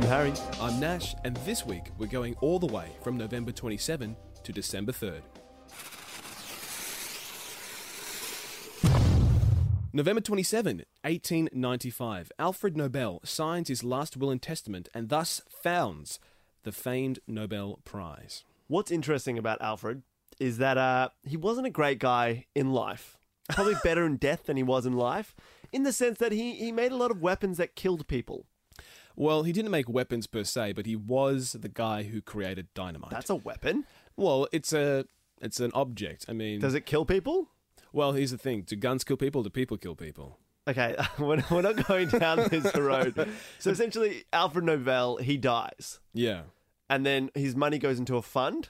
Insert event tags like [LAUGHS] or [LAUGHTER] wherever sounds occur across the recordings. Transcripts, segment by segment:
I'm Harry. I'm Nash, and this week we're going all the way from November 27 to December 3rd. November 27, 1895, Alfred Nobel signs his last will and testament and thus founds the famed Nobel Prize. What's interesting about Alfred is that uh, he wasn't a great guy in life. Probably better in death than he was in life, in the sense that he, he made a lot of weapons that killed people. Well, he didn't make weapons per se, but he was the guy who created dynamite. That's a weapon. well, it's a it's an object. I mean, Does it kill people? well, here's the thing: do guns kill people? Do people kill people? Okay, [LAUGHS] we're we're not going down [LAUGHS] this road. So essentially, Alfred Nobel, he dies. Yeah. And then his money goes into a fund.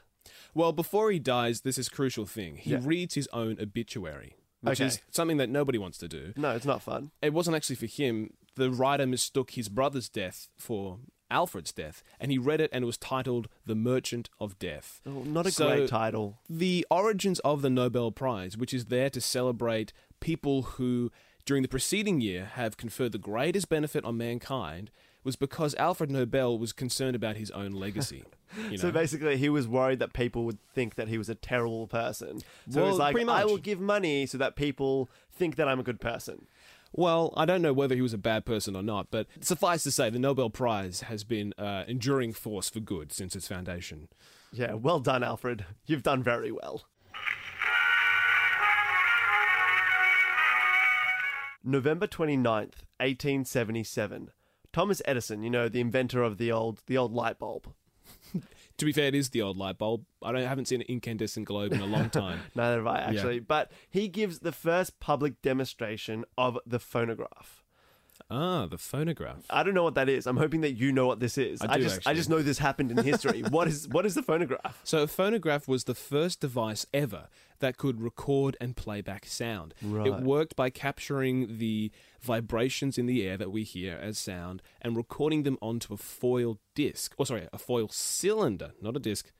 Well, before he dies, this is a crucial thing. He Yeah. reads his own obituary, which Okay. is something that nobody wants to do. No, it's not fun. It wasn't actually for him. The writer mistook his brother's death for Alfred's death, and he read it and it was titled The Merchant of Death. Oh, not a So- great title. The origins of the Nobel Prize, which is there to celebrate people who, during the preceding year, have conferred the greatest benefit on mankind, was because Alfred Nobel was concerned about his own legacy. [LAUGHS] You know? So basically, he was worried that people would think that he was a terrible person. So Well, he's like, I will give money so that people think that I'm a good person. Well, I don't know whether he was a bad person or not, but suffice to say, the Nobel Prize has been an enduring force for good since its foundation. Yeah, well done, Alfred. You've done very well. November 29th, 1877. Thomas Edison, you know, the inventor of the old the old light bulb. [LAUGHS] To be fair, it is the old light bulb. I don't, haven't seen an incandescent globe in a long time. [LAUGHS] Neither have I actually, but he gives the first public demonstration of the phonograph. Ah, the phonograph. I don't know what that is. I'm hoping that you know what this is. I do, just I just know this happened in history. [LAUGHS] what is what is the phonograph? So, a phonograph was the first device ever that could record and play back sound. Right. It worked by capturing the vibrations in the air that we hear as sound and recording them onto a foil disc. Or, sorry, a foil cylinder, not a disc,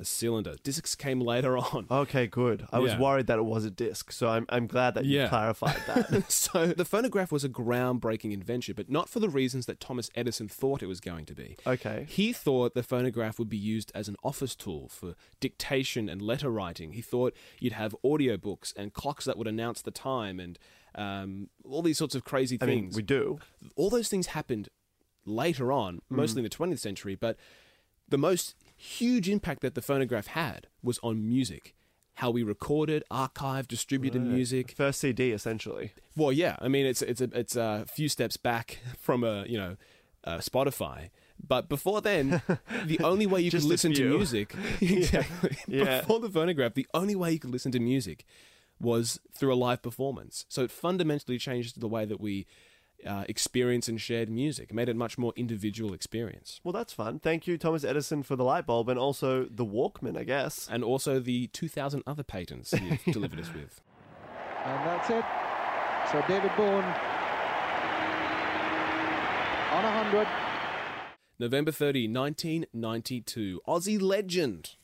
a cylinder. Discs came later [LAUGHS] on. Okay, good. I was Yeah. worried that it was a disc, so I'm I'm glad that you Yeah. clarified that. [LAUGHS] [LAUGHS] so the phonograph was a groundbreaking invention, but not for the reasons that Thomas Edison thought it was going to be. okay. He thought the phonograph would be used as an office tool for dictation and letter writing. He thought you'd have audiobooks and clocks that would announce the time and um, all these sorts of crazy I mean, things. we do. all those things happened later on, mostly in the 20th century, but the most huge impact that the phonograph had was on music. How we recorded, archived, distributed music. First CD, essentially. Well, yeah. I mean, it's it's a it's a few steps back [LAUGHS] from a you know uh, Spotify. But before then, [LAUGHS] the only way you could listen to music [LAUGHS] exactly Yeah. before the phonograph, the only way you could listen to music was through a live performance. So it fundamentally changed the way that we uh, experience and shared music. It made it a much more individual experience. Well, that's fun. Thank you, Thomas Edison, for the light bulb and also the Walkman, I guess. And also the 2,000 other patents you've [LAUGHS] delivered us with. And that's it. So David Boon on 100. November 30, 1992. Aussie legend.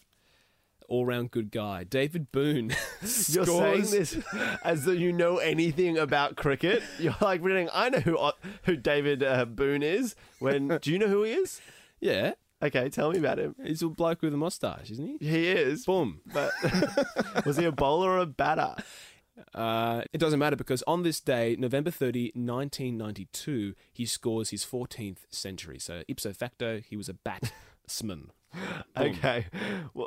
All round good guy. David Boon. [LAUGHS] [LAUGHS] You're saying this as though you know anything about cricket. [LAUGHS] You're like reading, I know who who David uh, Boon is. When do you know who he is? Yeah. Okay, tell me about him. He's a bloke with a mustache, isn't he? He is. Boom. But was he a bowler or a batter? Uh, it doesn't matter because on this day, November 30, 1992, he scores his 14th century. So ipso facto, he was a batsman. [GASPS] Boom. Okay.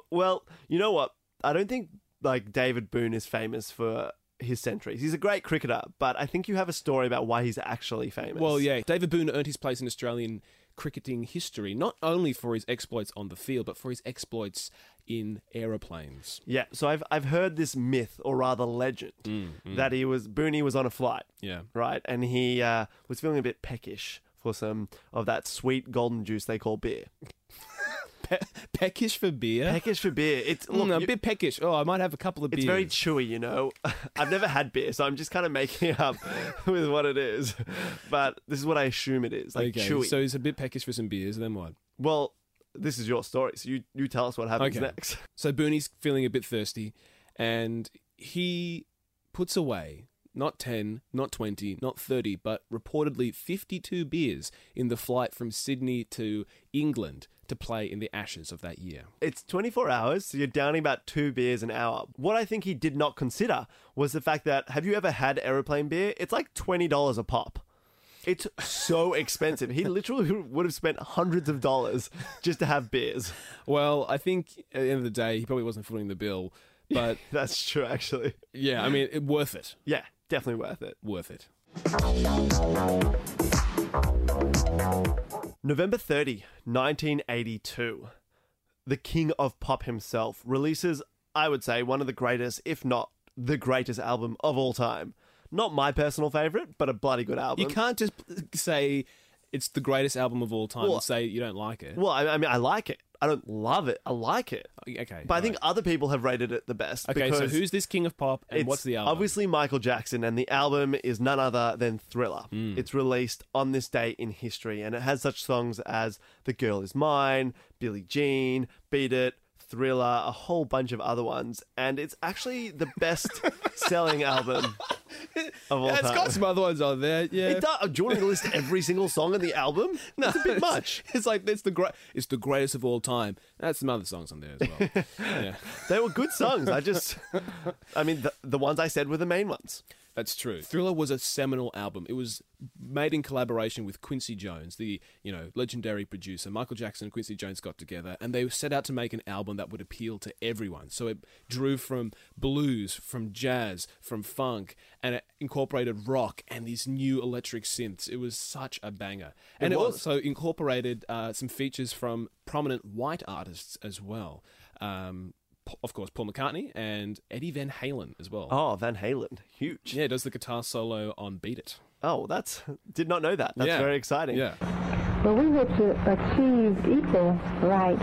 Well, you know what? I don't think like David Boon is famous for his centuries. He's a great cricketer, but I think you have a story about why he's actually famous. Well, yeah, David Boon earned his place in Australian cricketing history, not only for his exploits on the field, but for his exploits in aeroplanes. Yeah, so I've I've heard this myth or rather legend that he was Booney was on a flight, Yeah. right, and he uh, was feeling a bit peckish for some of that sweet golden juice they call beer. [LAUGHS] Pe- peckish for beer? Peckish for beer. It's look, Mm, a you- bit peckish. Oh, I might have a couple of Beers. it's very chewy, you know. [LAUGHS] I've never had beer, so I'm just kind of making up [LAUGHS] with what it is. But this is what I assume it is, like okay, chewy. so he's a bit peckish for some beers. Then what? well, this is your story, so you you tell us what happens Okay. next. [LAUGHS] So Booney's feeling a bit thirsty, and he puts away not 10, not 20, not 30, but reportedly 52 beers in the flight from Sydney to England to play in the Ashes of that year. It's 24 hours, so you're downing about two beers an hour. What I think he did not consider was the fact that have you ever had aeroplane beer? It's like $20 a pop. It's so [LAUGHS] expensive. He literally would have spent hundreds of dollars just to have beers. Well, I think at the end of the day, he probably wasn't footing the bill, but [LAUGHS] That's true, actually. yeah, I mean, it, worth it. Yeah, definitely worth it. Worth it. November 30, 1982. The king of pop himself releases, I would say, one of the greatest, if not the greatest album of all time. Not my personal favorite, but a bloody good album. You can't just uh, say it's the greatest album of all time Well- and say you don't like it. Well, I, I mean, I like it. I don't love it. I like it. okay. But I think other people have rated it the best. Okay, so who's this king of pop and what's the album? Obviously, Michael Jackson, and the album is none other than Thriller. Hmm. It's released on this day in history, and it has such songs as The Girl Is Mine, Billie Jean, Beat It, Thriller, a whole bunch of other ones, and it's actually the best selling album [LAUGHS] of all Yeah, it's time. got some other ones on there. Yeah. It does. Do you want to list every single song in the album? [LAUGHS] No, it's a bit much. It's like it's the great. It's the greatest of all time. That's some other songs on there as well. [LAUGHS] yeah, They were good songs. I just, I mean, the, the ones I said were the main ones. That's true. Thriller was a seminal album. It was made in collaboration with Quincy Jones, the you know legendary producer. Michael Jackson and Quincy Jones got together, and they set out to make an album that would appeal to everyone. So it drew from blues, from jazz, from funk, and it incorporated rock and these new electric synths. It was such a banger, and it, was. also incorporated uh, some features from prominent white artists as well. Um, of course, Paul McCartney and Eddie Van Halen as well. Oh, Van Halen, huge. Yeah, does the guitar solo on Beat It. Oh, that's did not know that. That's Yeah. very exciting. Yeah. But we were to achieve equal rights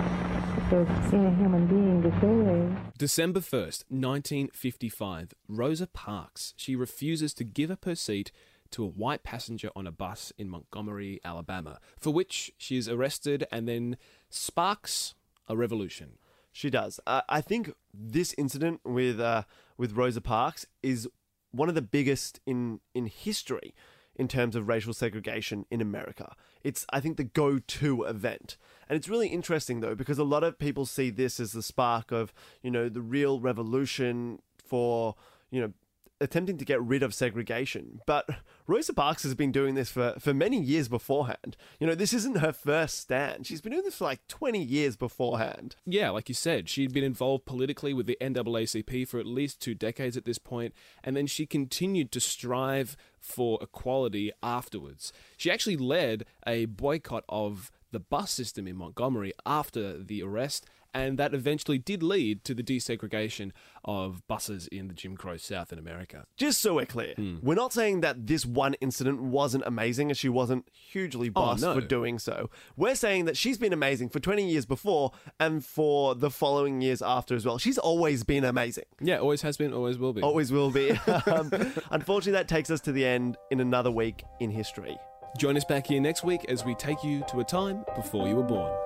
as any human being deserves. December 1st, 1955, Rosa Parks. She refuses to give up her seat to a white passenger on a bus in Montgomery, Alabama, for which she is arrested and then sparks a revolution. She does. Uh, I think this incident with uh, with Rosa Parks is one of the biggest in in history in terms of racial segregation in America. It's I think the go-to event. And it's really interesting though because a lot of people see this as the spark of, you know, the real revolution for, you know, attempting to get rid of segregation. But Rosa Parks has been doing this for, for many years beforehand. You know, this isn't her first stand. She's been doing this for like 20 years beforehand. Yeah, like you said, she'd been involved politically with the NAACP for at least two decades at this point, and then she continued to strive for equality afterwards. She actually led a boycott of the bus system in Montgomery after the arrest, and that eventually did lead to the desegregation of buses in the Jim Crow South in America. Just so we're clear, we're not saying that this one incident wasn't amazing and she wasn't hugely bossed no. for doing so. We're saying that she's been amazing for 20 years before and for the following years after as well. She's always been amazing. Yeah, always has been, always will be. Always will be. [LAUGHS] um, unfortunately, that takes us to the end in another week in history. Join us back here next week as we take you to a time before you were born.